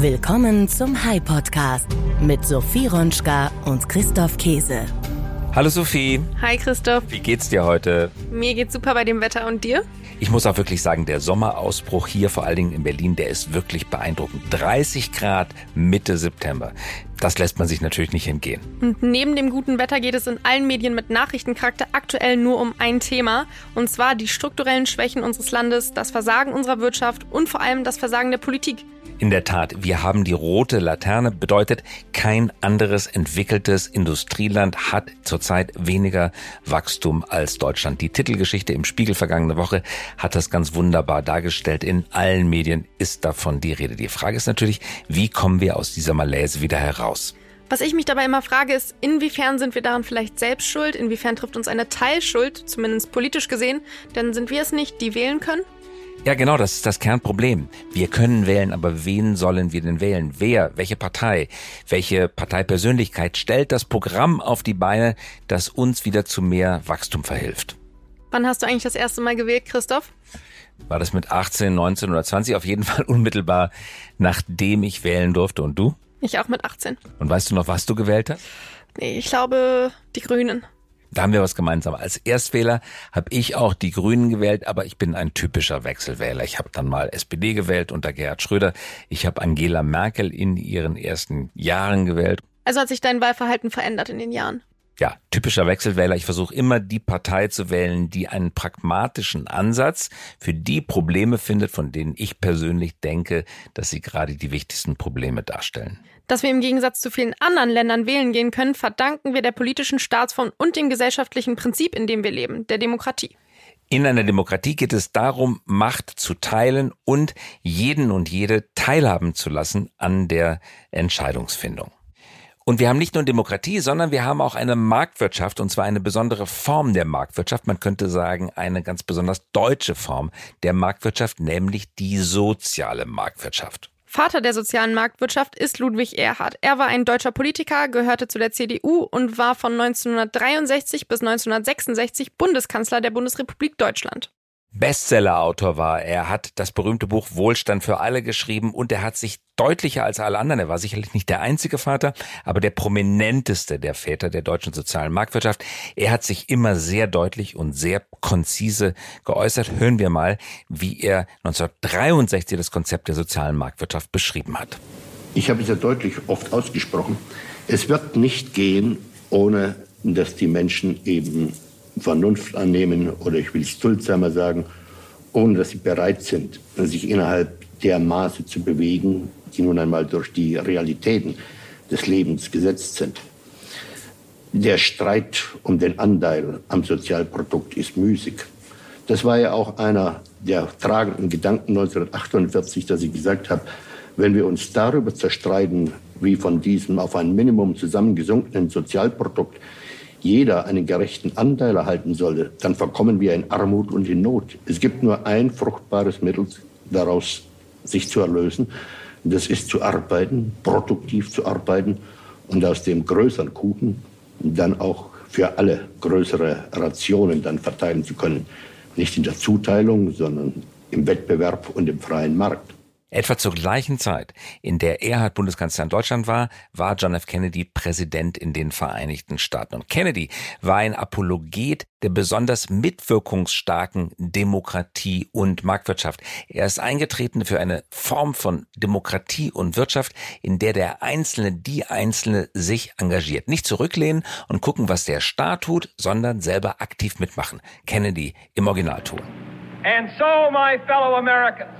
Willkommen zum High Podcast mit Sophie Ronschka und Christoph Käse. Hallo Sophie. Hi Christoph. Wie geht's dir heute? Mir geht's super bei dem Wetter und dir? Ich muss auch wirklich sagen, der Sommerausbruch hier, vor allen Dingen in Berlin, der ist wirklich beeindruckend. 30 Grad Mitte September. Das lässt man sich natürlich nicht entgehen. Und neben dem guten Wetter geht es in allen Medien mit Nachrichtencharakter aktuell nur um ein Thema. Und zwar die strukturellen Schwächen unseres Landes, das Versagen unserer Wirtschaft und vor allem das Versagen der Politik. In der Tat, wir haben die rote Laterne, bedeutet, kein anderes entwickeltes Industrieland hat zurzeit weniger Wachstum als Deutschland. Die Titelgeschichte im Spiegel vergangene Woche hat das ganz wunderbar dargestellt. In allen Medien ist davon die Rede. Die Frage ist natürlich, wie kommen wir aus dieser Malaise wieder heraus? Was ich mich dabei immer frage, ist, inwiefern sind wir daran vielleicht selbst schuld? Inwiefern trifft uns eine Teilschuld, zumindest politisch gesehen? Denn sind wir es nicht, die wählen können? Ja, genau, das ist das Kernproblem. Wir können wählen, aber wen sollen wir denn wählen? Wer, welche Partei, welche Parteipersönlichkeit stellt das Programm auf die Beine, das uns wieder zu mehr Wachstum verhilft? Wann hast du eigentlich das erste Mal gewählt, Christoph? War das mit 18, 19 oder 20? Auf jeden Fall unmittelbar, nachdem ich wählen durfte. Und du? Ich auch mit 18. Und weißt du noch, was du gewählt hast? Nee, ich glaube, die Grünen. Da haben wir was gemeinsam. Als Erstwähler habe ich auch die Grünen gewählt, aber ich bin ein typischer Wechselwähler. Ich habe dann mal SPD gewählt unter Gerhard Schröder. Ich habe Angela Merkel in ihren ersten Jahren gewählt. Also hat sich dein Wahlverhalten verändert in den Jahren? Ja, typischer Wechselwähler. Ich versuche immer die Partei zu wählen, die einen pragmatischen Ansatz für die Probleme findet, von denen ich persönlich denke, dass sie gerade die wichtigsten Probleme darstellen. Dass wir im Gegensatz zu vielen anderen Ländern wählen gehen können, verdanken wir der politischen Staatsform und dem gesellschaftlichen Prinzip, in dem wir leben, der Demokratie. In einer Demokratie geht es darum, Macht zu teilen und jeden und jede teilhaben zu lassen an der Entscheidungsfindung. Und wir haben nicht nur Demokratie, sondern wir haben auch eine Marktwirtschaft, und zwar eine besondere Form der Marktwirtschaft. Man könnte sagen, eine ganz besonders deutsche Form der Marktwirtschaft, nämlich die soziale Marktwirtschaft. Vater der sozialen Marktwirtschaft ist Ludwig Erhard. Er war ein deutscher Politiker, gehörte zu der CDU und war von 1963 bis 1966 Bundeskanzler der Bundesrepublik Deutschland. Bestsellerautor war. Er hat das berühmte Buch Wohlstand für alle geschrieben und er hat sich deutlicher als alle anderen, er war sicherlich nicht der einzige Vater, aber der prominenteste der Väter der deutschen sozialen Marktwirtschaft. Er hat sich immer sehr deutlich und sehr konzise geäußert. Hören wir mal, wie er 1963 das Konzept der sozialen Marktwirtschaft beschrieben hat. Ich habe es ja deutlich oft ausgesprochen. Es wird nicht gehen, ohne dass die Menschen eben Vernunft annehmen oder ich will es duldsamer sagen, ohne dass sie bereit sind, sich innerhalb der Maße zu bewegen, die nun einmal durch die Realitäten des Lebens gesetzt sind. Der Streit um den Anteil am Sozialprodukt ist müßig. Das war ja auch einer der tragenden Gedanken 1948, dass ich gesagt habe, wenn wir uns darüber zerstreiten, wie von diesem auf ein Minimum zusammengesunkenen Sozialprodukt jeder einen gerechten Anteil erhalten solle, dann verkommen wir in Armut und in Not. Es gibt nur ein fruchtbares Mittel, daraus sich zu erlösen. Das ist zu arbeiten, produktiv zu arbeiten und aus dem größeren Kuchen dann auch für alle größere Rationen dann verteilen zu können. Nicht in der Zuteilung, sondern im Wettbewerb und im freien Markt. Etwa zur gleichen Zeit, in der Erhard Bundeskanzler in Deutschland war, war John F. Kennedy Präsident in den Vereinigten Staaten. Und Kennedy war ein Apologet der besonders mitwirkungsstarken Demokratie und Marktwirtschaft. Er ist eingetreten für eine Form von Demokratie und Wirtschaft, in der der Einzelne, die Einzelne sich engagiert. Nicht zurücklehnen und gucken, was der Staat tut, sondern selber aktiv mitmachen. Kennedy im Originalton. And so, my fellow Americans,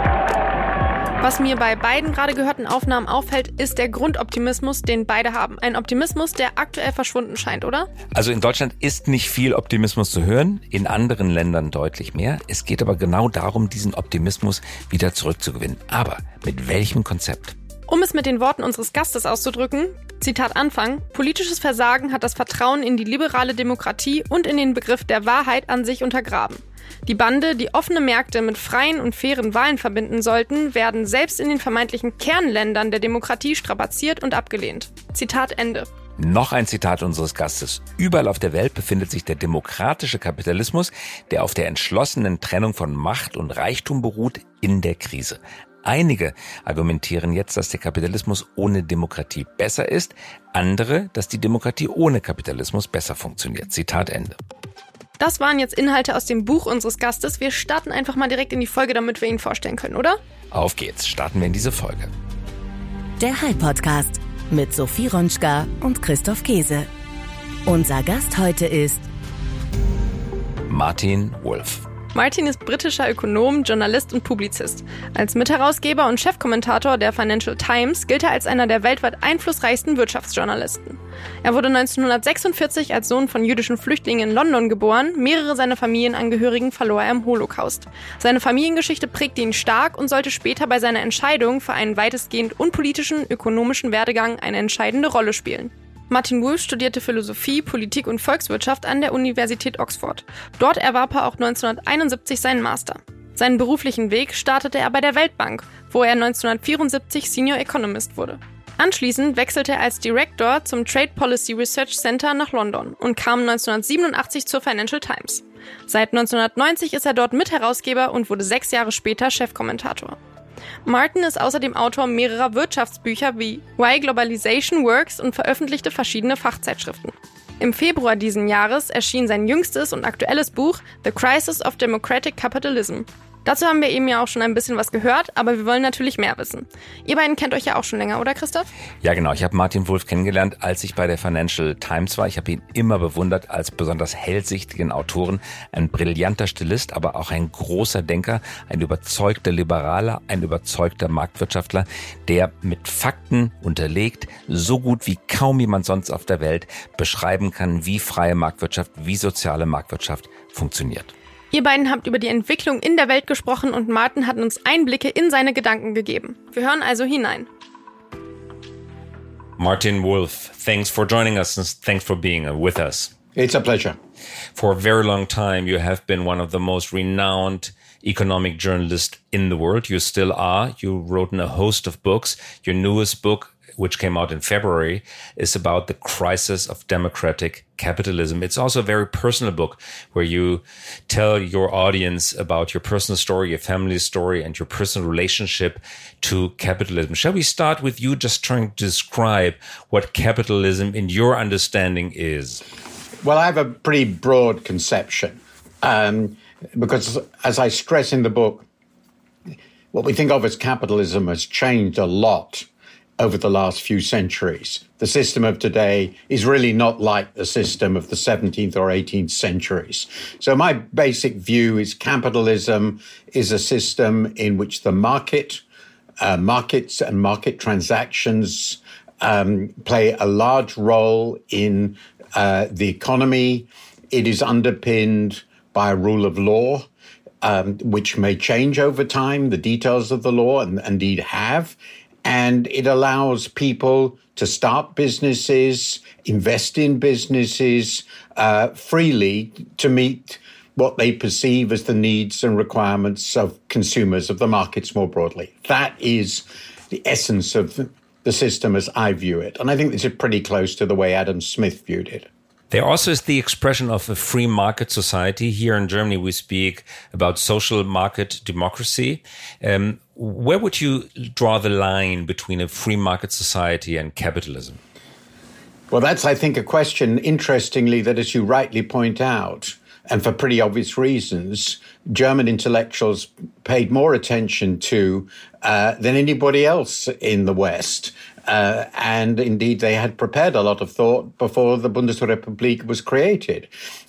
Was mir bei beiden gerade gehörten Aufnahmen auffällt, ist der Grundoptimismus, den beide haben. Ein Optimismus, der aktuell verschwunden scheint, oder? Also in Deutschland ist nicht viel Optimismus zu hören, in anderen Ländern deutlich mehr. Es geht aber genau darum, diesen Optimismus wieder zurückzugewinnen. Aber mit welchem Konzept? Um es mit den Worten unseres Gastes auszudrücken, Zitat Anfang, politisches Versagen hat das Vertrauen in die liberale Demokratie und in den Begriff der Wahrheit an sich untergraben. Die Bande, die offene Märkte mit freien und fairen Wahlen verbinden sollten, werden selbst in den vermeintlichen Kernländern der Demokratie strapaziert und abgelehnt. Zitat Ende. Noch ein Zitat unseres Gastes. Überall auf der Welt befindet sich der demokratische Kapitalismus, der auf der entschlossenen Trennung von Macht und Reichtum beruht, in der Krise. Einige argumentieren jetzt, dass der Kapitalismus ohne Demokratie besser ist, andere, dass die Demokratie ohne Kapitalismus besser funktioniert. Zitat Ende. Das waren jetzt Inhalte aus dem Buch unseres Gastes. Wir starten einfach mal direkt in die Folge, damit wir ihn vorstellen können, oder? Auf geht's, starten wir in diese Folge. Der High Podcast mit Sophie Ronschka und Christoph Käse. Unser Gast heute ist Martin Wolf. Martin ist britischer Ökonom, Journalist und Publizist. Als Mitherausgeber und Chefkommentator der Financial Times gilt er als einer der weltweit einflussreichsten Wirtschaftsjournalisten. Er wurde 1946 als Sohn von jüdischen Flüchtlingen in London geboren. Mehrere seiner Familienangehörigen verlor er im Holocaust. Seine Familiengeschichte prägte ihn stark und sollte später bei seiner Entscheidung für einen weitestgehend unpolitischen ökonomischen Werdegang eine entscheidende Rolle spielen. Martin Wolf studierte Philosophie, Politik und Volkswirtschaft an der Universität Oxford. Dort erwarb er auch 1971 seinen Master. Seinen beruflichen Weg startete er bei der Weltbank, wo er 1974 Senior Economist wurde. Anschließend wechselte er als Director zum Trade Policy Research Center nach London und kam 1987 zur Financial Times. Seit 1990 ist er dort Mitherausgeber und wurde sechs Jahre später Chefkommentator. Martin ist außerdem Autor mehrerer Wirtschaftsbücher wie Why Globalization Works und veröffentlichte verschiedene Fachzeitschriften. Im Februar diesen Jahres erschien sein jüngstes und aktuelles Buch The Crisis of Democratic Capitalism. Dazu haben wir eben ja auch schon ein bisschen was gehört, aber wir wollen natürlich mehr wissen. Ihr beiden kennt euch ja auch schon länger, oder Christoph? Ja, genau. Ich habe Martin Wolf kennengelernt, als ich bei der Financial Times war. Ich habe ihn immer bewundert als besonders hellsichtigen Autoren, ein brillanter Stilist, aber auch ein großer Denker, ein überzeugter Liberaler, ein überzeugter Marktwirtschaftler, der mit Fakten unterlegt so gut wie kaum jemand sonst auf der Welt beschreiben kann, wie freie Marktwirtschaft, wie soziale Marktwirtschaft funktioniert. Ihr beiden habt über die Entwicklung in der Welt gesprochen und Martin hat uns Einblicke in seine Gedanken gegeben. Wir hören also hinein. Martin Wolf, thanks for joining us and thanks for being with us. It's a pleasure. For a very long time, you have been one of the most renowned economic journalists in the world. You still are. You wrote a host of books. Your newest book which came out in February, is about the crisis of democratic capitalism. It's also a very personal book where you tell your audience about your personal story, your family story, and your personal relationship to capitalism. Shall we start with you just trying to describe what capitalism in your understanding is? Well, I have a pretty broad conception um, because, as I stress in the book, what we think of as capitalism has changed a lot over the last few centuries. The system of today is really not like the system of the 17th or 18th centuries. So, my basic view is capitalism is a system in which the market, uh, markets, and market transactions um, play a large role in uh, the economy. It is underpinned by a rule of law. Um, which may change over time, the details of the law, and indeed have and it allows people to start businesses, invest in businesses uh, freely to meet what they perceive as the needs and requirements of consumers of the markets more broadly. That is the essence of the system as I view it. And I think this is pretty close to the way Adam Smith viewed it. There also is the expression of a free market society. Here in Germany, we speak about social market democracy. Um, where would you draw the line between a free market society and capitalism? Well, that's, I think, a question, interestingly, that as you rightly point out, and for pretty obvious reasons, German intellectuals paid more attention to uh, than anybody else in the West. Uh, and indeed, they had prepared a lot of thought before the Bundesrepublik was created.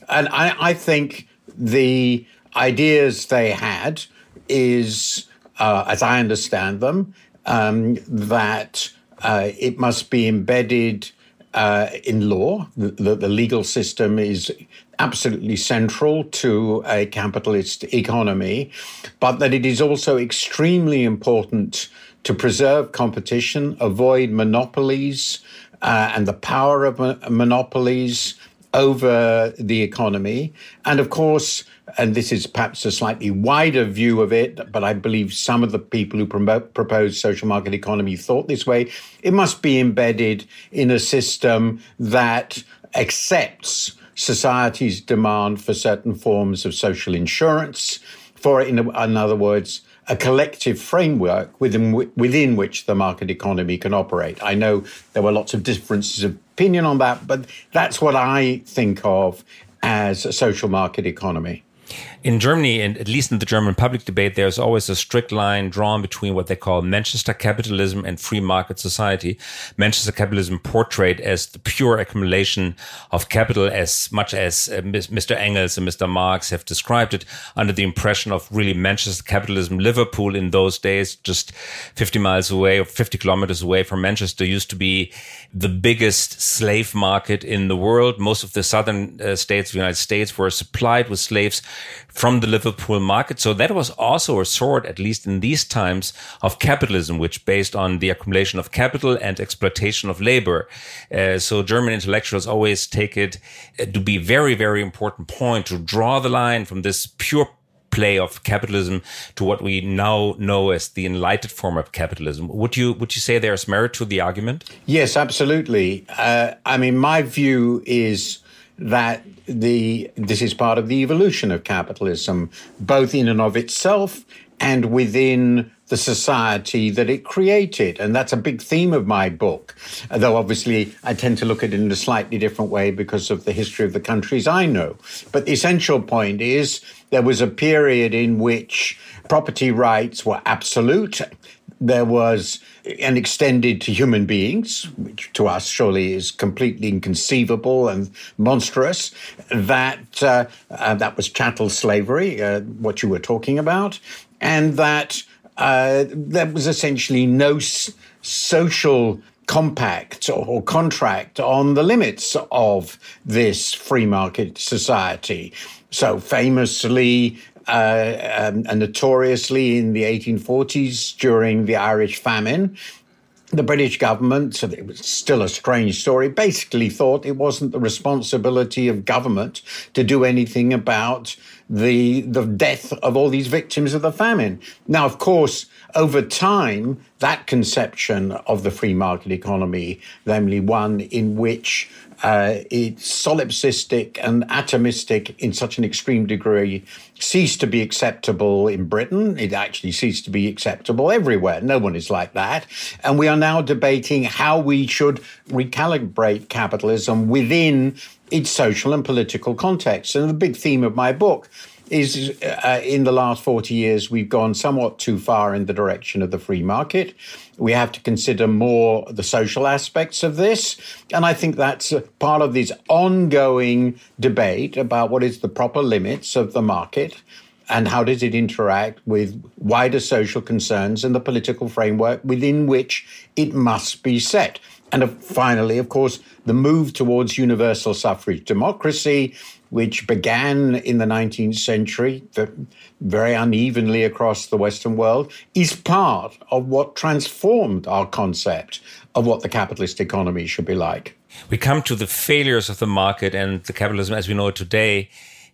And I, I think the ideas they had is, uh, as I understand them, um, that uh, it must be embedded uh, in law. that the, legal system is absolutely central to a capitalist economy, but that it is also extremely important to preserve competition, avoid monopolies uh, and the power of mo- monopolies over the economy. And of course, and this is perhaps a slightly wider view of it, but I believe some of the people who promote, propose social market economy thought this way. It must be embedded in a system that accepts society's demand for certain forms of social insurance, for, in, in other words, a collective framework within within which the market economy can operate. I know there were lots of differences of opinion on that, but that's what I think of as a social market economy in Germany, and at least in the German public debate, there's always a strict line drawn between what they call Manchester capitalism and free market society. Manchester capitalism portrayed as the pure accumulation of capital as much as uh, Mr. Engels and Mr. Marx have described it under the impression of really Manchester capitalism. Liverpool in those days, just 50 miles away or 50 kilometers away from Manchester used to be the biggest slave market in the world. Most of the southern uh, states of the United States were supplied with slaves from the Liverpool market. So that was also a sort, at least in these times, of capitalism, which based on the accumulation of capital and exploitation of labor. Uh, so German intellectuals always take it uh, to be very, very important point to draw the line from this pure play of capitalism to what we now know as the enlightened form of capitalism. Would you would you say there's merit to the argument? Yes, absolutely. Uh, I mean, my view is that the this is part of the evolution of capitalism, both in and of itself and within the society that it created. And that's a big theme of my book. Though obviously I tend to look at it in a slightly different way because of the history of the countries I know. But the essential point is there was a period in which property rights were absolute there was and extended to human beings, which to us surely is completely inconceivable and monstrous. That uh, uh, that was chattel slavery, uh, what you were talking about, and that uh, there was essentially no s- social compact or, or contract on the limits of this free market society. So famously, uh, um, and notoriously in the 1840s during the Irish famine. The British government, so it was still a strange story, basically thought it wasn't the responsibility of government to do anything about the the death of all these victims of the famine. Now, of course, over time, that conception of the free market economy, namely one in which uh, it's solipsistic and atomistic in such an extreme degree ceased to be acceptable in Britain. It actually ceased to be acceptable everywhere. No one is like that. And we are now debating how we should recalibrate capitalism within its social and political context. And the big theme of my book is uh, in the last 40 years, we've gone somewhat too far in the direction of the free market. We have to consider more the social aspects of this. And I think that's part of this ongoing debate about what is the proper limits of the market and how does it interact with wider social concerns and the political framework within which it must be set. And finally, of course, the move towards universal suffrage democracy which began in the 19th century, very unevenly across the Western world, is part of what transformed our concept of what the capitalist economy should be like. We come to the failures of the market and the capitalism as we know it today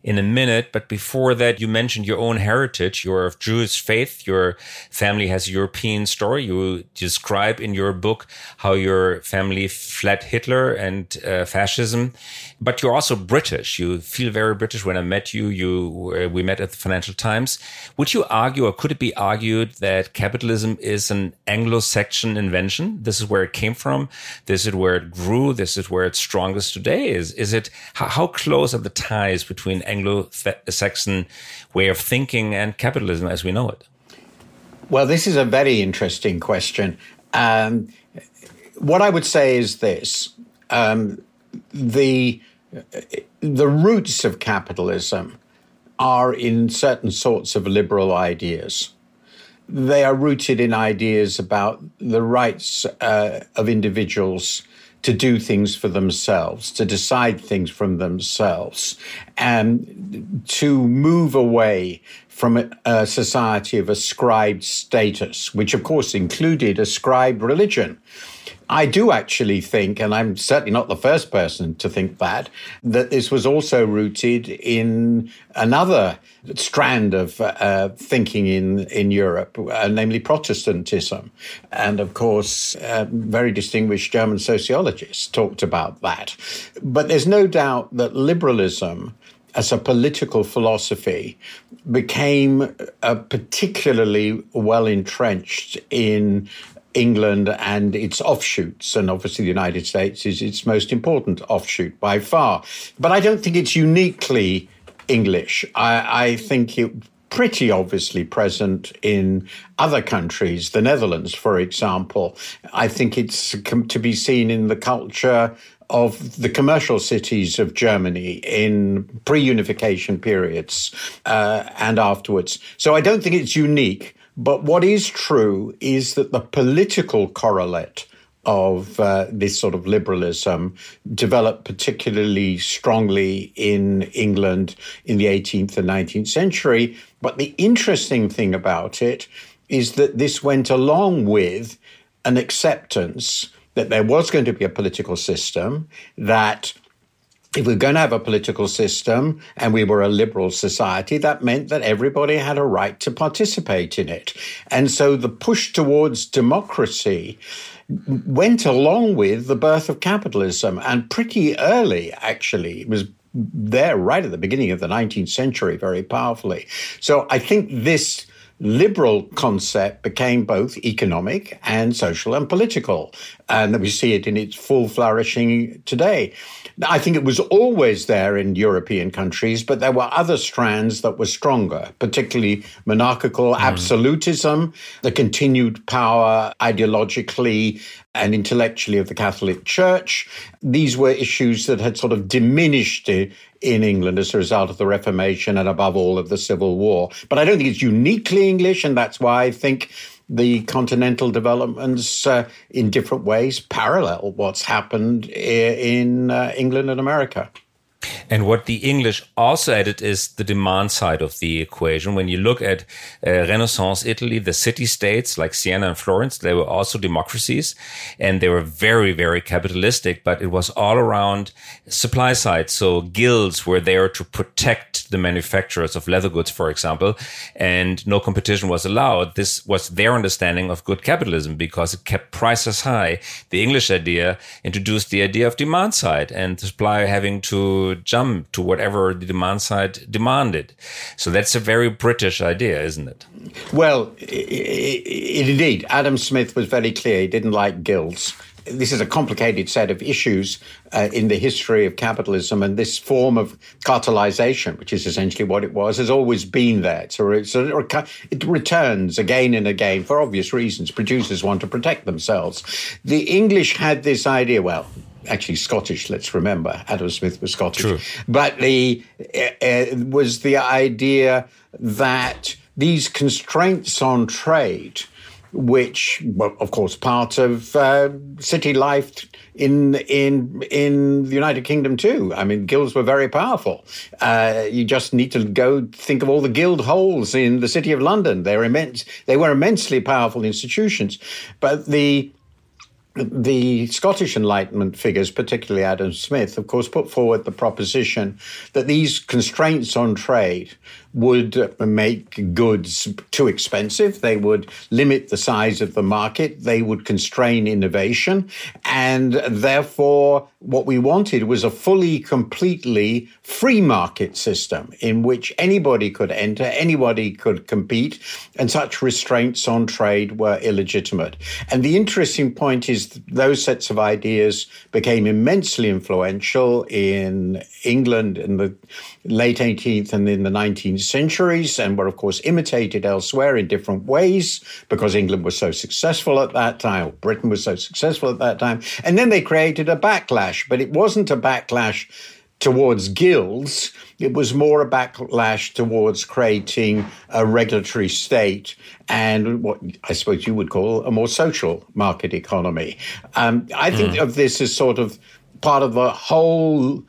in a minute. But before that, you mentioned your own heritage. You're of Jewish faith. Your family has a European story. You describe in your book how your family fled Hitler and uh, fascism. But you're also British. You feel very British. When I met you, you uh, we met at the Financial Times. Would you argue, or could it be argued, that capitalism is an Anglo-Saxon invention? This is where it came from. This is where it grew. This is where it's strongest today. Is is it? How, how close are the ties between Anglo-Saxon way of thinking and capitalism as we know it? Well, this is a very interesting question. Um, what I would say is this: um, the the roots of capitalism are in certain sorts of liberal ideas. They are rooted in ideas about the rights uh, of individuals to do things for themselves, to decide things from themselves, and to move away from a, a society of ascribed status, which of course included ascribed religion. I do actually think, and I'm certainly not the first person to think that, that this was also rooted in another strand of uh, thinking in, in Europe, uh, namely Protestantism. And of course, uh, very distinguished German sociologists talked about that. But there's no doubt that liberalism as a political philosophy became uh, particularly well entrenched in England and its offshoots, and obviously the United States is its most important offshoot by far. But I don't think it's uniquely English. I, I think it pretty obviously present in other countries, the Netherlands, for example. I think it's to be seen in the culture of the commercial cities of Germany in pre unification periods uh, and afterwards. So I don't think it's unique. But what is true is that the political correlate of uh, this sort of liberalism developed particularly strongly in England in the 18th and 19th century. But the interesting thing about it is that this went along with an acceptance that there was going to be a political system that if we are going to have a political system and we were a liberal society, that meant that everybody had a right to participate in it. And so the push towards democracy went along with the birth of capitalism and pretty early, actually. It was there right at the beginning of the 19th century, very powerfully. So I think this liberal concept became both economic and social and political, and that we see it in its full flourishing today. I think it was always there in European countries, but there were other strands that were stronger, particularly monarchical mm. absolutism, the continued power ideologically and intellectually of the Catholic Church. These were issues that had sort of diminished in England as a result of the Reformation and above all of the Civil War. But I don't think it's uniquely English, and that's why I think the continental developments uh, in different ways parallel what's happened in uh, England and America. And what the English also added is the demand side of the equation. When you look at uh, Renaissance Italy, the city states like Siena and Florence, they were also democracies and they were very, very capitalistic, but it was all around supply side. So guilds were there to protect the manufacturers of leather goods, for example, and no competition was allowed. This was their understanding of good capitalism because it kept prices high. The English idea introduced the idea of demand side and supply having to jump to whatever the demand side demanded. So that's a very British idea, isn't it? Well, indeed. Adam Smith was very clear. He didn't like guilds this is a complicated set of issues uh, in the history of capitalism, and this form of cartelization, which is essentially what it was, has always been there. So, so it returns again and again for obvious reasons. Producers want to protect themselves. The English had this idea. Well, actually Scottish. Let's remember, Adam Smith was Scottish. True. But the uh, uh, was the idea that these constraints on trade, which, well, of course, part of uh, city life in in in the United Kingdom too. I mean, guilds were very powerful. Uh, you just need to go think of all the guild halls in the city of London. They're immense. They were immensely powerful institutions, but the the Scottish Enlightenment figures, particularly Adam Smith, of course, put forward the proposition that these constraints on trade would make goods too expensive. They would limit the size of the market. They would constrain innovation. And therefore, what we wanted was a fully, completely free market system in which anybody could enter, anybody could compete, and such restraints on trade were illegitimate. And the interesting point is those sets of ideas became immensely influential in England in the late 18th and in the 19th centuries and were, of course, imitated elsewhere in different ways because England was so successful at that time, Britain was so successful at that time. And then they created a backlash, but it wasn't a backlash towards guilds. It was more a backlash towards creating a regulatory state and what I suppose you would call a more social market economy. Um, I think mm. of this as sort of part of a whole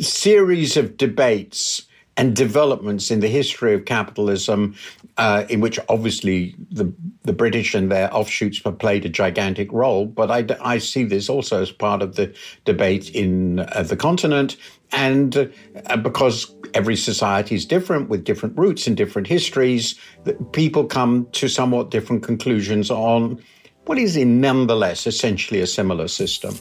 series of debates and developments in the history of capitalism, uh, in which obviously the, the British and their offshoots have played a gigantic role. But I, I see this also as part of the debate in uh, the continent. And uh, because every society is different with different roots and different histories, people come to somewhat different conclusions on what is, in nonetheless, essentially a similar system.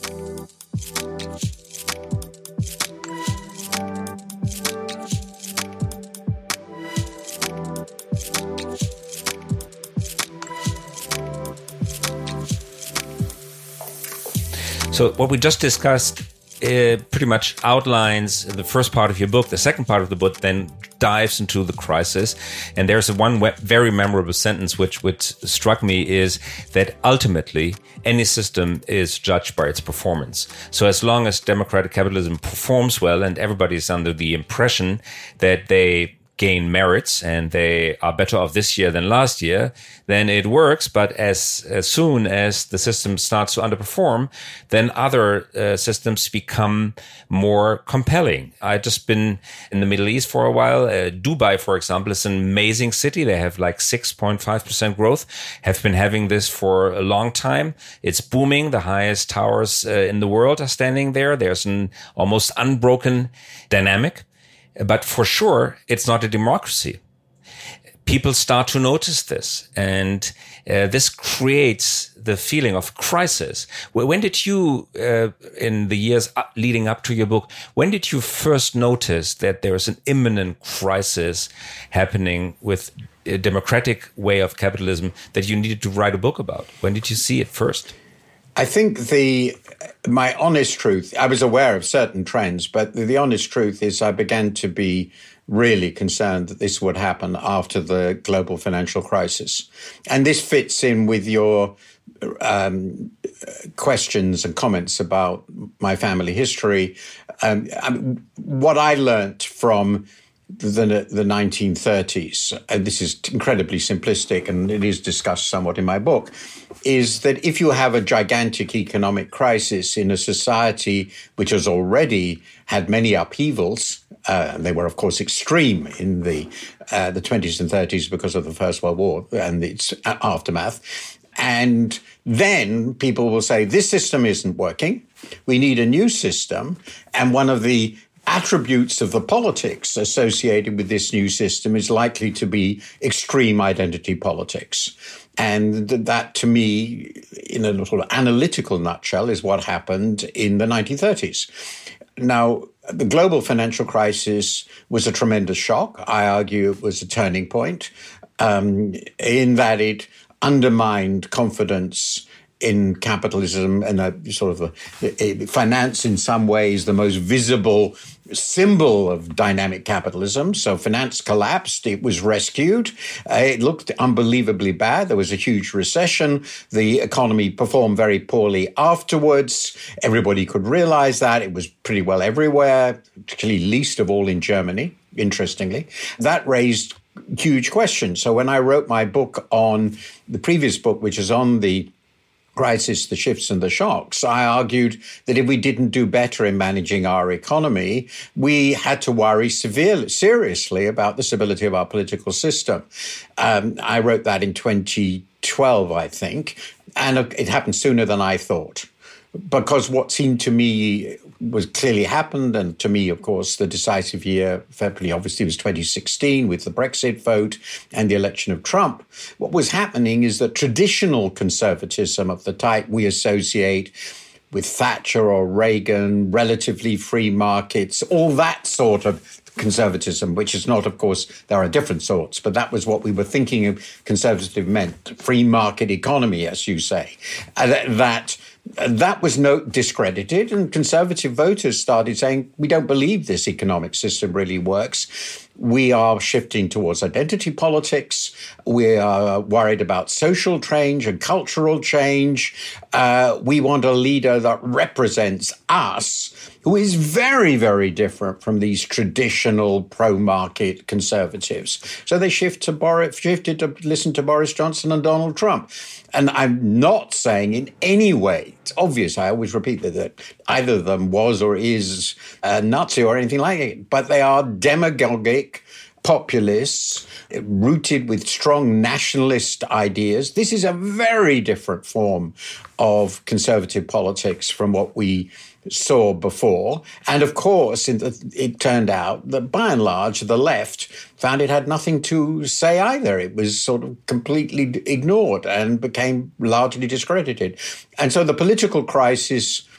So what we just discussed uh, pretty much outlines the first part of your book. The second part of the book then dives into the crisis. And there's one very memorable sentence which, which struck me is that ultimately any system is judged by its performance. So as long as democratic capitalism performs well and everybody is under the impression that they gain merits and they are better off this year than last year, then it works. But as, as soon as the system starts to underperform, then other uh, systems become more compelling. I've just been in the Middle East for a while. Uh, Dubai, for example, is an amazing city. They have like 6.5% growth, have been having this for a long time. It's booming. The highest towers uh, in the world are standing there. There's an almost unbroken dynamic. But for sure, it's not a democracy. People start to notice this, and uh, this creates the feeling of crisis. When did you, uh, in the years leading up to your book, when did you first notice that there is an imminent crisis happening with a democratic way of capitalism that you needed to write a book about? When did you see it first? I think the my honest truth, I was aware of certain trends, but the, the honest truth is I began to be really concerned that this would happen after the global financial crisis. And this fits in with your um, questions and comments about my family history. Um, I mean, what I learnt from the, the 1930s, and this is incredibly simplistic and it is discussed somewhat in my book, is that if you have a gigantic economic crisis in a society which has already had many upheavals, uh, they were, of course, extreme in the uh, the 20s and 30s because of the First World War and its aftermath. And then people will say, this system isn't working. We need a new system. And one of the attributes of the politics associated with this new system is likely to be extreme identity politics. And that, to me, in a sort of analytical nutshell, is what happened in the 1930s. Now, the global financial crisis was a tremendous shock. I argue it was a turning point um, in that it undermined confidence in capitalism and a sort of a, a finance in some ways the most visible symbol of dynamic capitalism. So finance collapsed. It was rescued. Uh, it looked unbelievably bad. There was a huge recession. The economy performed very poorly afterwards. Everybody could realize that. It was pretty well everywhere, particularly least of all in Germany, interestingly. That raised huge questions. So when I wrote my book on the previous book, which is on the crisis, the shifts and the shocks, I argued that if we didn't do better in managing our economy, we had to worry severely, seriously about the stability of our political system. Um, I wrote that in 2012, I think, and it happened sooner than I thought because what seemed to me was clearly happened, and to me, of course, the decisive year, February, obviously, was 2016 with the Brexit vote and the election of Trump. What was happening is that traditional conservatism of the type we associate with Thatcher or Reagan, relatively free markets, all that sort of conservatism, which is not, of course, there are different sorts, but that was what we were thinking of conservative meant free market economy, as you say. Uh, that that was no discredited, and conservative voters started saying, "We don't believe this economic system really works." We are shifting towards identity politics. We are worried about social change and cultural change. Uh, we want a leader that represents us, who is very, very different from these traditional pro-market conservatives. So they shift to Boris, shifted to listen to Boris Johnson and Donald Trump. And I'm not saying in any way, it's obvious, I always repeat that, that either of them was or is a Nazi or anything like it, but they are demagogic populists rooted with strong nationalist ideas. This is a very different form of conservative politics from what we saw before. And of course, it turned out that by and large, the left found it had nothing to say either. It was sort of completely ignored and became largely discredited. And so the political crisis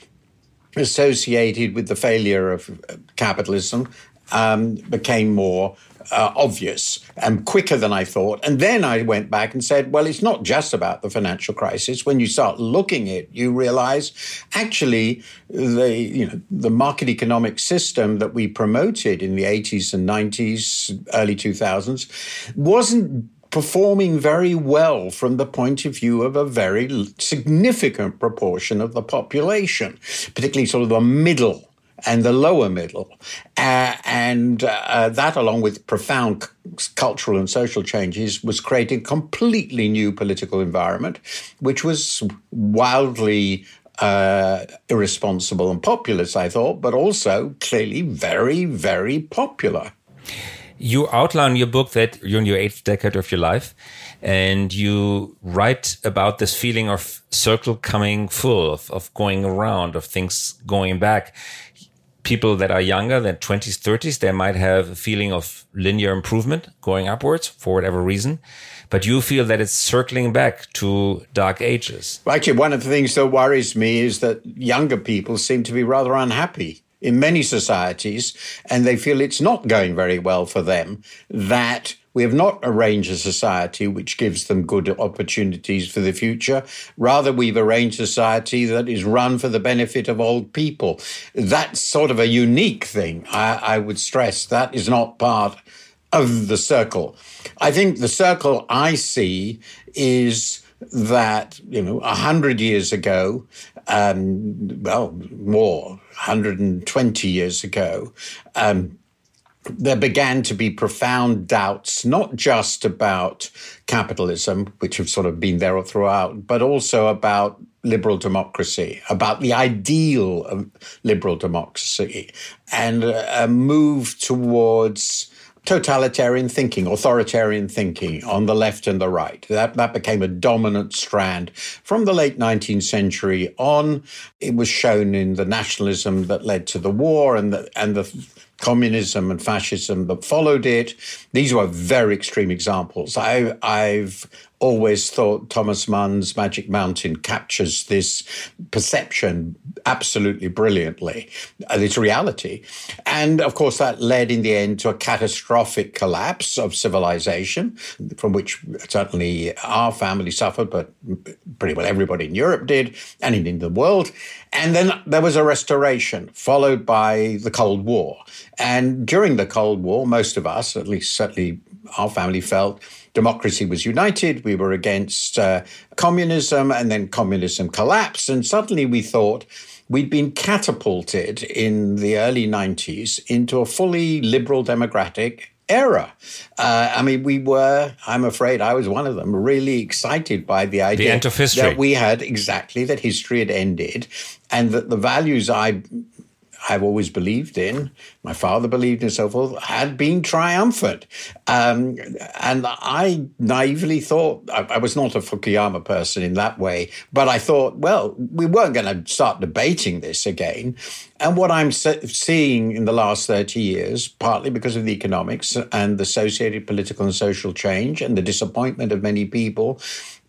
associated with the failure of capitalism um, became more uh, obvious and quicker than I thought. And then I went back and said, well, it's not just about the financial crisis. When you start looking at it, you realize actually the, you know, the market economic system that we promoted in the 80s and 90s, early 2000s wasn't performing very well from the point of view of a very significant proportion of the population, particularly sort of the middle and the lower middle. Uh, and uh, that, along with profound c- cultural and social changes, was creating a completely new political environment, which was wildly uh, irresponsible and populist, I thought, but also clearly very, very popular. You outline in your book that you're in your eighth decade of your life and you write about this feeling of circle coming full, of, of going around, of things going back people that are younger than 20s, 30s, they might have a feeling of linear improvement going upwards for whatever reason. But you feel that it's circling back to dark ages. Actually, one of the things that worries me is that younger people seem to be rather unhappy in many societies, and they feel it's not going very well for them, that we have not arranged a society which gives them good opportunities for the future. Rather, we've arranged a society that is run for the benefit of old people. That's sort of a unique thing. I, I would stress that is not part of the circle. I think the circle I see is that, you know, a hundred years ago, um, well, more, 120 years ago, um, there began to be profound doubts, not just about capitalism, which have sort of been there throughout, but also about liberal democracy, about the ideal of liberal democracy, and a move towards totalitarian thinking, authoritarian thinking on the left and the right. That, that became a dominant strand from the late 19th century on. It was shown in the nationalism that led to the war and the, and the communism and fascism that followed it. These were very extreme examples. I, I've always thought Thomas Mann's Magic Mountain captures this perception absolutely brilliantly, uh, this reality. And of course, that led in the end to a catastrophic collapse of civilization, from which certainly our family suffered, but pretty well everybody in Europe did, and in the world. And then there was a restoration, followed by the Cold War. And during the Cold War, most of us, at least certainly our family, felt democracy was united. We were against uh, communism, and then communism collapsed. And suddenly we thought we'd been catapulted in the early 90s into a fully liberal democratic era. Uh, I mean, we were, I'm afraid I was one of them, really excited by the idea the end of history. that we had exactly that history had ended and that the values I I've always believed in, my father believed in, so forth, had been triumphant. Um, and I naively thought, I, I, was not a Fukuyama person in that way, but I thought, well, we weren't going to start debating this again. And what I'm seeing in the last 30 years, partly because of the economics and the associated political and social change and the disappointment of many people,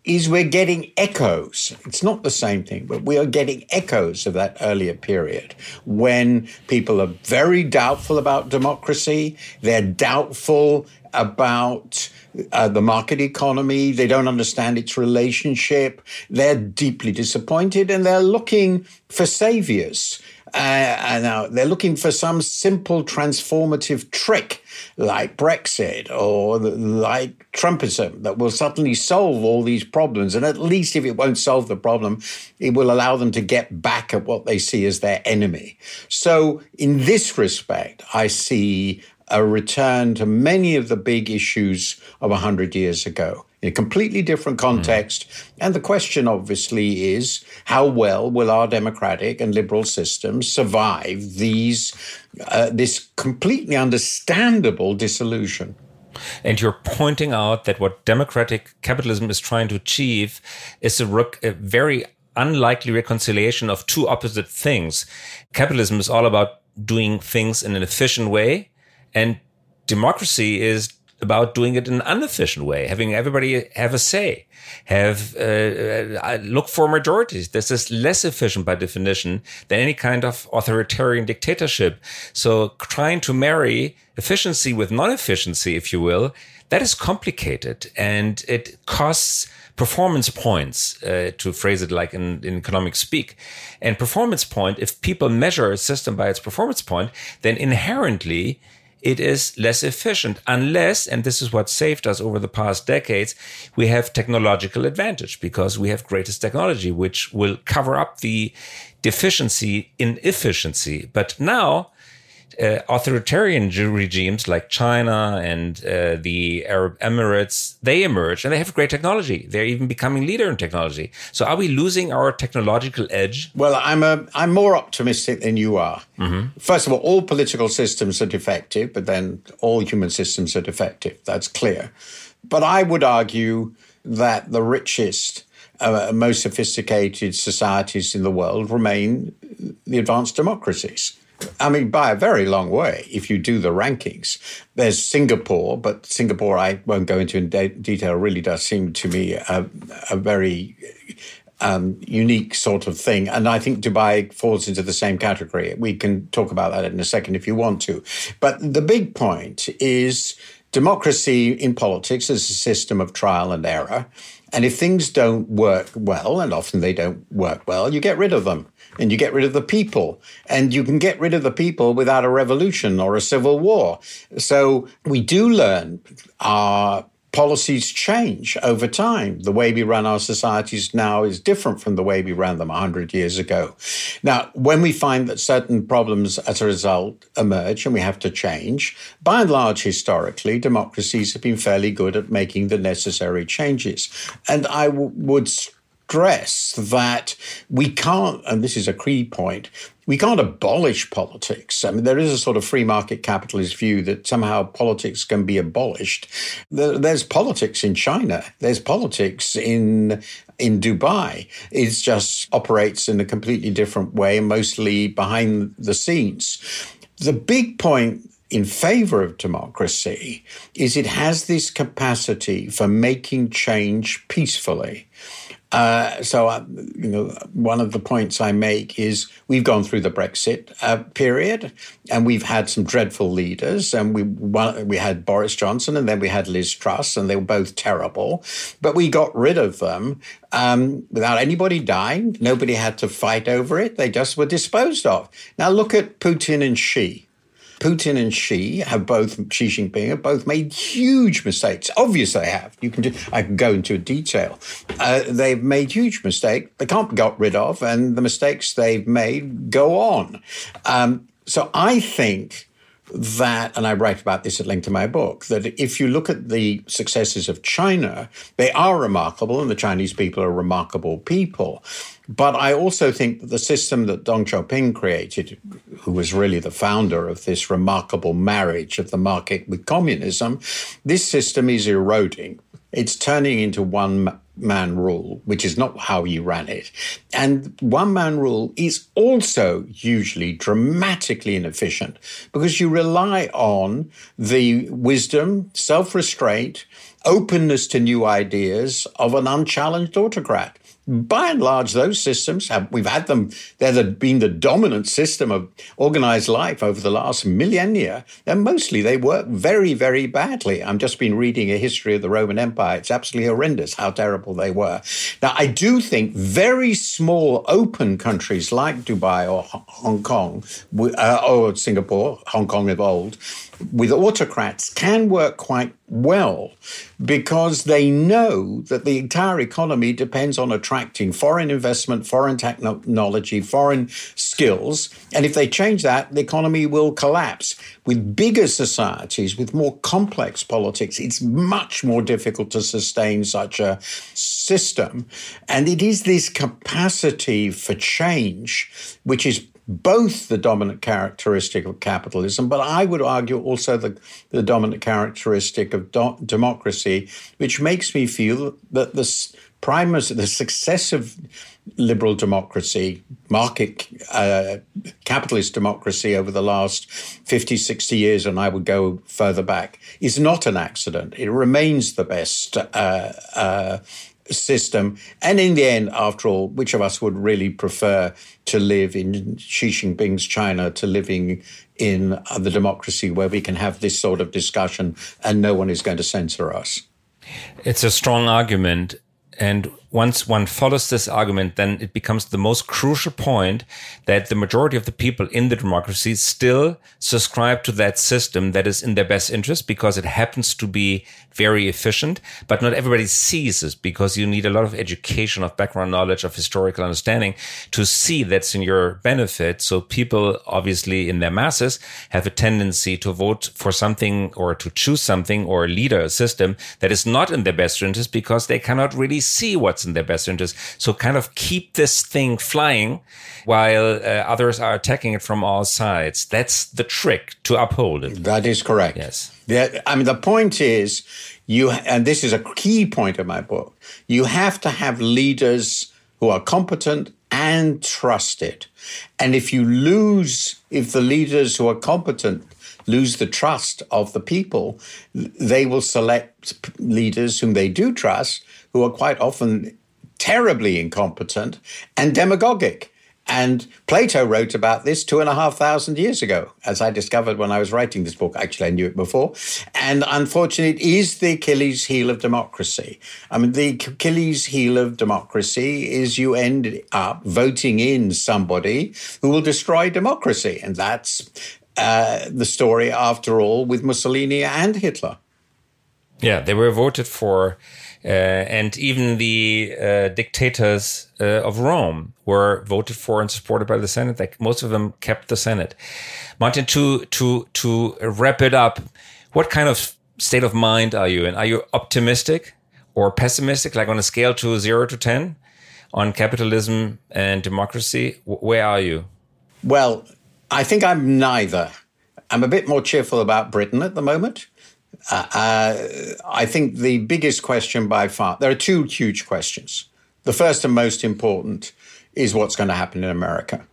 is we're getting echoes. It's not the same thing, but we are getting echoes of that earlier period when people are very doubtful about democracy. They're doubtful about uh, the market economy. They don't understand its relationship. They're deeply disappointed and they're looking for saviors. Now they're looking for some simple transformative trick like Brexit or like Trumpism that will suddenly solve all these problems. And at least if it won't solve the problem, it will allow them to get back at what they see as their enemy. So in this respect, I see a return to many of the big issues of 100 years ago a completely different context. Mm. And the question, obviously, is how well will our democratic and liberal systems survive these uh, this completely understandable disillusion? And you're pointing out that what democratic capitalism is trying to achieve is a, rec- a very unlikely reconciliation of two opposite things. Capitalism is all about doing things in an efficient way, and democracy is about doing it in an inefficient way, having everybody have a say, have uh, uh, look for majorities. This is less efficient by definition than any kind of authoritarian dictatorship. So trying to marry efficiency with non-efficiency, if you will, that is complicated and it costs performance points, uh, to phrase it like in, in economic speak. And performance point, if people measure a system by its performance point, then inherently it is less efficient unless, and this is what saved us over the past decades, we have technological advantage because we have greatest technology, which will cover up the deficiency in efficiency. But now uh, authoritarian regimes like China and uh, the Arab Emirates, they emerge and they have great technology. They're even becoming leader in technology. So are we losing our technological edge? Well, I'm a, I'm more optimistic than you are. Mm-hmm. First of all, all political systems are defective, but then all human systems are defective. That's clear. But I would argue that the richest, uh, most sophisticated societies in the world remain the advanced democracies. I mean, by a very long way, if you do the rankings. There's Singapore, but Singapore, I won't go into in de- detail, really does seem to me a, a very um, unique sort of thing. And I think Dubai falls into the same category. We can talk about that in a second if you want to. But the big point is democracy in politics is a system of trial and error. And if things don't work well, and often they don't work well, you get rid of them and you get rid of the people. And you can get rid of the people without a revolution or a civil war. So we do learn our policies change over time. The way we run our societies now is different from the way we ran them 100 years ago. Now, when we find that certain problems as a result emerge and we have to change, by and large, historically, democracies have been fairly good at making the necessary changes. And I w- would stress that we can't, and this is a key point, we can't abolish politics. I mean, there is a sort of free market capitalist view that somehow politics can be abolished. There's politics in China. There's politics in in Dubai. It just operates in a completely different way, mostly behind the scenes. The big point in favor of democracy is it has this capacity for making change peacefully. Uh, so, uh, you know, one of the points I make is we've gone through the Brexit uh, period, and we've had some dreadful leaders, and we one, we had Boris Johnson, and then we had Liz Truss, and they were both terrible, but we got rid of them um, without anybody dying. Nobody had to fight over it; they just were disposed of. Now look at Putin and Xi. Putin and Xi have both Xi Jinping have both made huge mistakes. Obviously, they have. You can do. I can go into detail. Uh, they've made huge mistakes. They can't be got rid of, and the mistakes they've made go on. Um, so I think that, and I write about this at length in my book, that if you look at the successes of China, they are remarkable, and the Chinese people are remarkable people. But I also think that the system that Deng Xiaoping created, who was really the founder of this remarkable marriage of the market with communism, this system is eroding. It's turning into one man rule, which is not how you ran it. And one man rule is also usually dramatically inefficient because you rely on the wisdom, self restraint, openness to new ideas of an unchallenged autocrat. By and large, those systems have, we've had them, they've been the dominant system of organized life over the last millennia. And mostly they work very, very badly. I've just been reading a history of the Roman Empire. It's absolutely horrendous how terrible they were. Now, I do think very small open countries like Dubai or Hong Kong uh, or Singapore, Hong Kong of old, with autocrats can work quite well because they know that the entire economy depends on attracting foreign investment, foreign technology, foreign skills. And if they change that, the economy will collapse. With bigger societies, with more complex politics, it's much more difficult to sustain such a system. And it is this capacity for change, which is both the dominant characteristic of capitalism, but I would argue also the, the dominant characteristic of do- democracy, which makes me feel that the primacy, the success of liberal democracy, market uh, capitalist democracy over the last 50, 60 years, and I would go further back, is not an accident. It remains the best uh, uh, system. And in the end, after all, which of us would really prefer to live in Xi Jinping's China to living in uh, the democracy where we can have this sort of discussion and no one is going to censor us? It's a strong argument. And once one follows this argument, then it becomes the most crucial point that the majority of the people in the democracy still subscribe to that system that is in their best interest because it happens to be very efficient, but not everybody sees this because you need a lot of education of background knowledge of historical understanding to see that's in your benefit. So people obviously in their masses have a tendency to vote for something or to choose something or a lead a system that is not in their best interest because they cannot really see what's in their best interest. So kind of keep this thing flying while uh, others are attacking it from all sides. That's the trick to uphold it. That is correct. Yes. Yeah, I mean, the point is you, and this is a key point of my book, you have to have leaders who are competent and trusted. And if you lose, if the leaders who are competent lose the trust of the people, they will select leaders whom they do trust, who are quite often terribly incompetent and demagogic. And Plato wrote about this two and a half thousand years ago, as I discovered when I was writing this book. Actually, I knew it before. And unfortunately, it is the Achilles heel of democracy. I mean, the Achilles heel of democracy is you end up voting in somebody who will destroy democracy. And that's uh, the story, after all, with Mussolini and Hitler. Yeah, they were voted for and even the uh, dictators uh, of Rome were voted for and supported by the Senate. Like most of them kept the Senate. Martin, to to to wrap it up, what kind of state of mind are you in? Are you optimistic or pessimistic, like on a scale to zero to ten, on capitalism and democracy? Where are you? Well, I think I'm neither. I'm a bit more cheerful about Britain at the moment. Uh, uh, I think the biggest question by far, there are two huge questions. The first and most important is what's going to happen in America.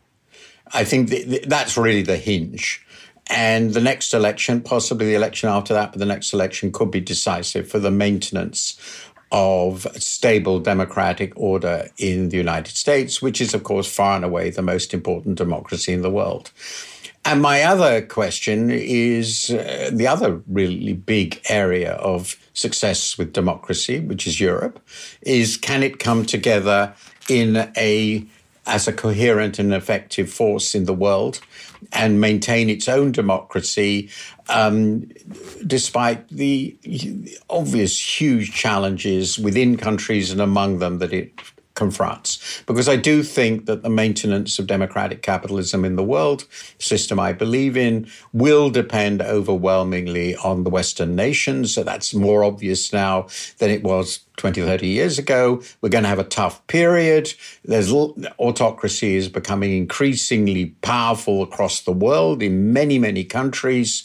I think th- th- that's really the hinge. And the next election, possibly the election after that, but the next election could be decisive for the maintenance of stable democratic order in the United States, which is, of course, far and away the most important democracy in the world. And my other question is uh, the other really big area of success with democracy, which is Europe, is can it come together in a as a coherent and effective force in the world and maintain its own democracy um, despite the obvious huge challenges within countries and among them that it confronts. Because I do think that the maintenance of democratic capitalism in the world, system I believe in, will depend overwhelmingly on the Western nations. So that's more obvious now than it was 20, 30 years ago. We're going to have a tough period. There's autocracy is becoming increasingly powerful across the world in many, many countries.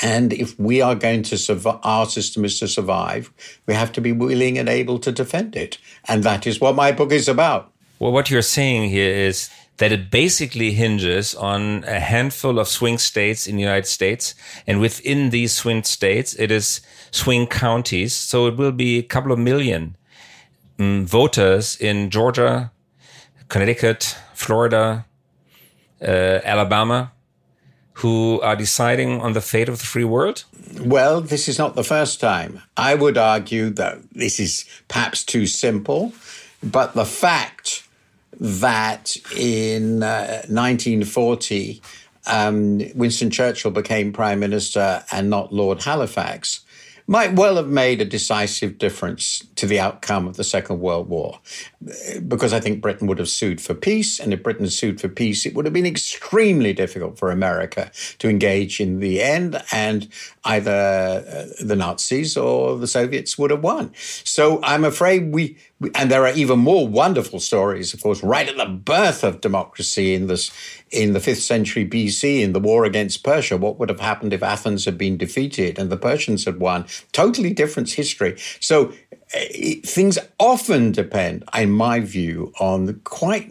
And if we are going to survive, our system is to survive, we have to be willing and able to defend it. And that is what my book is about. Well, what you're saying here is that it basically hinges on a handful of swing states in the United States. And within these swing states, it is swing counties. So it will be a couple of million mm, voters in Georgia, Connecticut, Florida, uh, Alabama, who are deciding on the fate of the free world? Well, this is not the first time. I would argue that this is perhaps too simple, but the fact that in uh, 1940 um, Winston Churchill became prime minister and not Lord Halifax might well have made a decisive difference to the outcome of the Second World War. Because I think Britain would have sued for peace, and if Britain sued for peace, it would have been extremely difficult for America to engage in the end, and either uh, the Nazis or the Soviets would have won. So I'm afraid we, and there are even more wonderful stories, of course, right at the birth of democracy in this in the fifth century BC in the war against Persia. What would have happened if Athens had been defeated and the Persians had won? Totally different history. So uh, things often depend, in my view, on quite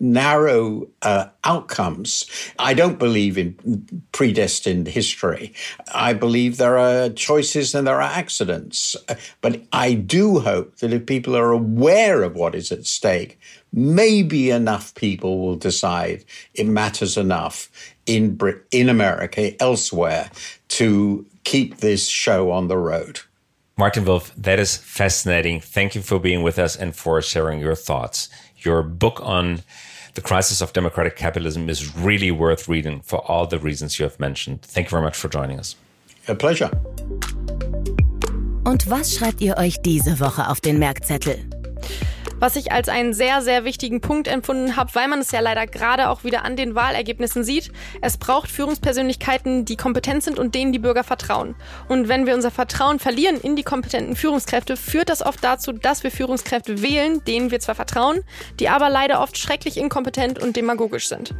narrow uh, outcomes. I don't believe in predestined history. I believe there are choices and there are accidents. But I do hope that if people are aware of what is at stake, maybe enough people will decide it matters enough in Brit- in America, elsewhere, to keep this show on the road. Martin Wolf, that is fascinating. Thank you for being with us and for sharing your thoughts. Your book on the crisis of democratic capitalism is really worth reading for all the reasons you have mentioned. Thank you very much for joining us. A pleasure. Und was schreibt ihr euch diese Woche auf den Merkzettel? Was ich als einen sehr, sehr wichtigen Punkt empfunden habe, weil man es ja leider gerade auch wieder an den Wahlergebnissen sieht. Es braucht Führungspersönlichkeiten, die kompetent sind und denen die Bürger vertrauen. Und wenn wir unser Vertrauen verlieren in die kompetenten Führungskräfte, führt das oft dazu, dass wir Führungskräfte wählen, denen wir zwar vertrauen, die aber leider oft schrecklich inkompetent und demagogisch sind.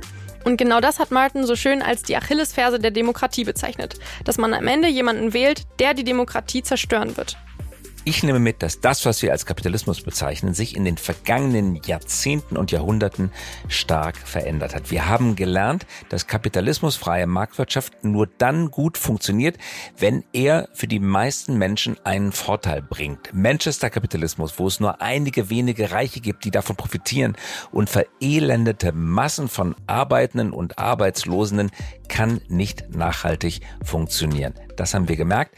Und genau das hat Martin so schön als die Achillesferse der Demokratie bezeichnet, dass man am Ende jemanden wählt, der die Demokratie zerstören wird. Ich nehme mit, dass das, was wir als Kapitalismus bezeichnen, sich in den vergangenen Jahrzehnten und Jahrhunderten stark verändert hat. Wir haben gelernt, dass kapitalismusfreie Marktwirtschaft nur dann gut funktioniert, wenn er für die meisten Menschen einen Vorteil bringt. Manchester Kapitalismus, wo es nur einige wenige Reiche gibt, die davon profitieren und verelendete Massen von Arbeitenden und Arbeitslosen kann nicht nachhaltig funktionieren. Das haben wir gemerkt.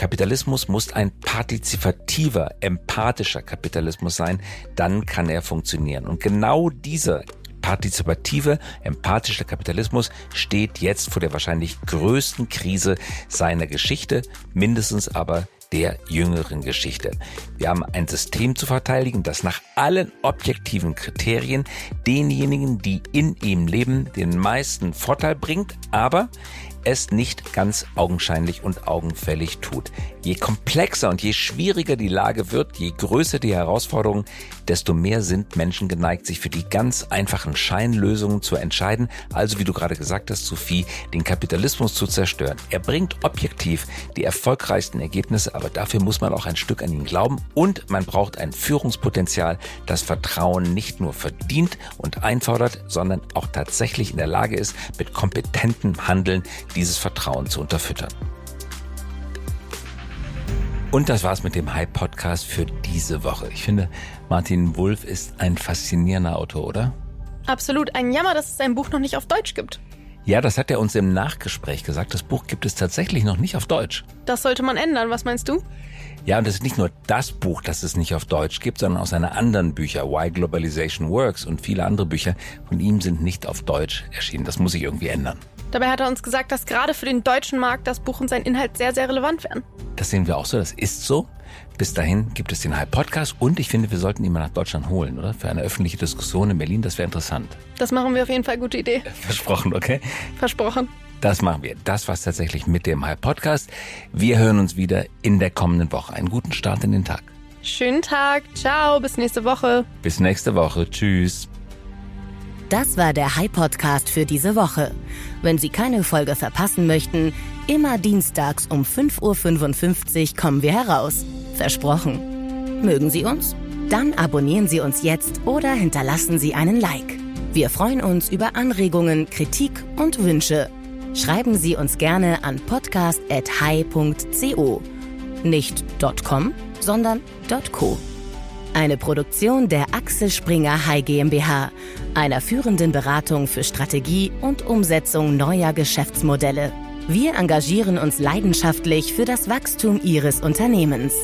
Kapitalismus muss ein partizipativer, empathischer Kapitalismus sein, dann kann er funktionieren. Und genau dieser partizipative, empathische Kapitalismus steht jetzt vor der wahrscheinlich größten Krise seiner Geschichte, mindestens aber der jüngeren Geschichte. Wir haben ein System zu verteidigen, das nach allen objektiven Kriterien denjenigen, die in ihm leben, den meisten Vorteil bringt, aber es nicht ganz augenscheinlich und augenfällig tut. Je komplexer und je schwieriger die Lage wird, je größer die Herausforderungen, desto mehr sind Menschen geneigt, sich für die ganz einfachen Scheinlösungen zu entscheiden, also wie du gerade gesagt hast, Sophie, den Kapitalismus zu zerstören. Er bringt objektiv die erfolgreichsten Ergebnisse, aber dafür muss man auch ein Stück an ihn glauben und man braucht ein Führungspotenzial, das Vertrauen nicht nur verdient und einfordert, sondern auch tatsächlich in der Lage ist, mit kompetentem Handeln dieses Vertrauen zu unterfüttern. Und das war's mit dem Hype Podcast für diese Woche. Ich finde, Martin Wulff ist ein faszinierender Autor, oder? Absolut. Ein Jammer, dass es sein Buch noch nicht auf Deutsch gibt. Ja, das hat er uns im Nachgespräch gesagt. Das Buch gibt es tatsächlich noch nicht auf Deutsch. Das sollte man ändern. Was meinst du? Ja, und es ist nicht nur das Buch, das es nicht auf Deutsch gibt, sondern auch seine anderen Bücher, Why Globalization Works und viele andere Bücher von ihm sind nicht auf Deutsch erschienen. Das muss sich irgendwie ändern. Dabei hat er uns gesagt, dass gerade für den deutschen Markt das Buch und sein Inhalt sehr, sehr relevant wären. Das sehen wir auch so, das ist so. Bis dahin gibt es den Hype Podcast und ich finde, wir sollten ihn mal nach Deutschland holen, oder? Für eine öffentliche Diskussion in Berlin, das wäre interessant. Das machen wir auf jeden Fall, gute Idee. Versprochen, okay? Versprochen. Das machen wir. Das war's tatsächlich mit dem Hype Podcast. Wir hören uns wieder in der kommenden Woche. Einen guten Start in den Tag. Schönen Tag. Ciao. Bis nächste Woche. Bis nächste Woche. Tschüss. Das war der Hype Podcast für diese Woche. Wenn Sie keine Folge verpassen möchten, immer dienstags um 5.55 Uhr kommen wir heraus. Versprochen. Mögen Sie uns? Dann abonnieren Sie uns jetzt oder hinterlassen Sie einen Like. Wir freuen uns über Anregungen, Kritik und Wünsche schreiben Sie uns gerne an podcast.hi.co. Nicht .com, sondern .co. Eine Produktion der Axel Springer High GmbH, einer führenden Beratung für Strategie und Umsetzung neuer Geschäftsmodelle. Wir engagieren uns leidenschaftlich für das Wachstum Ihres Unternehmens.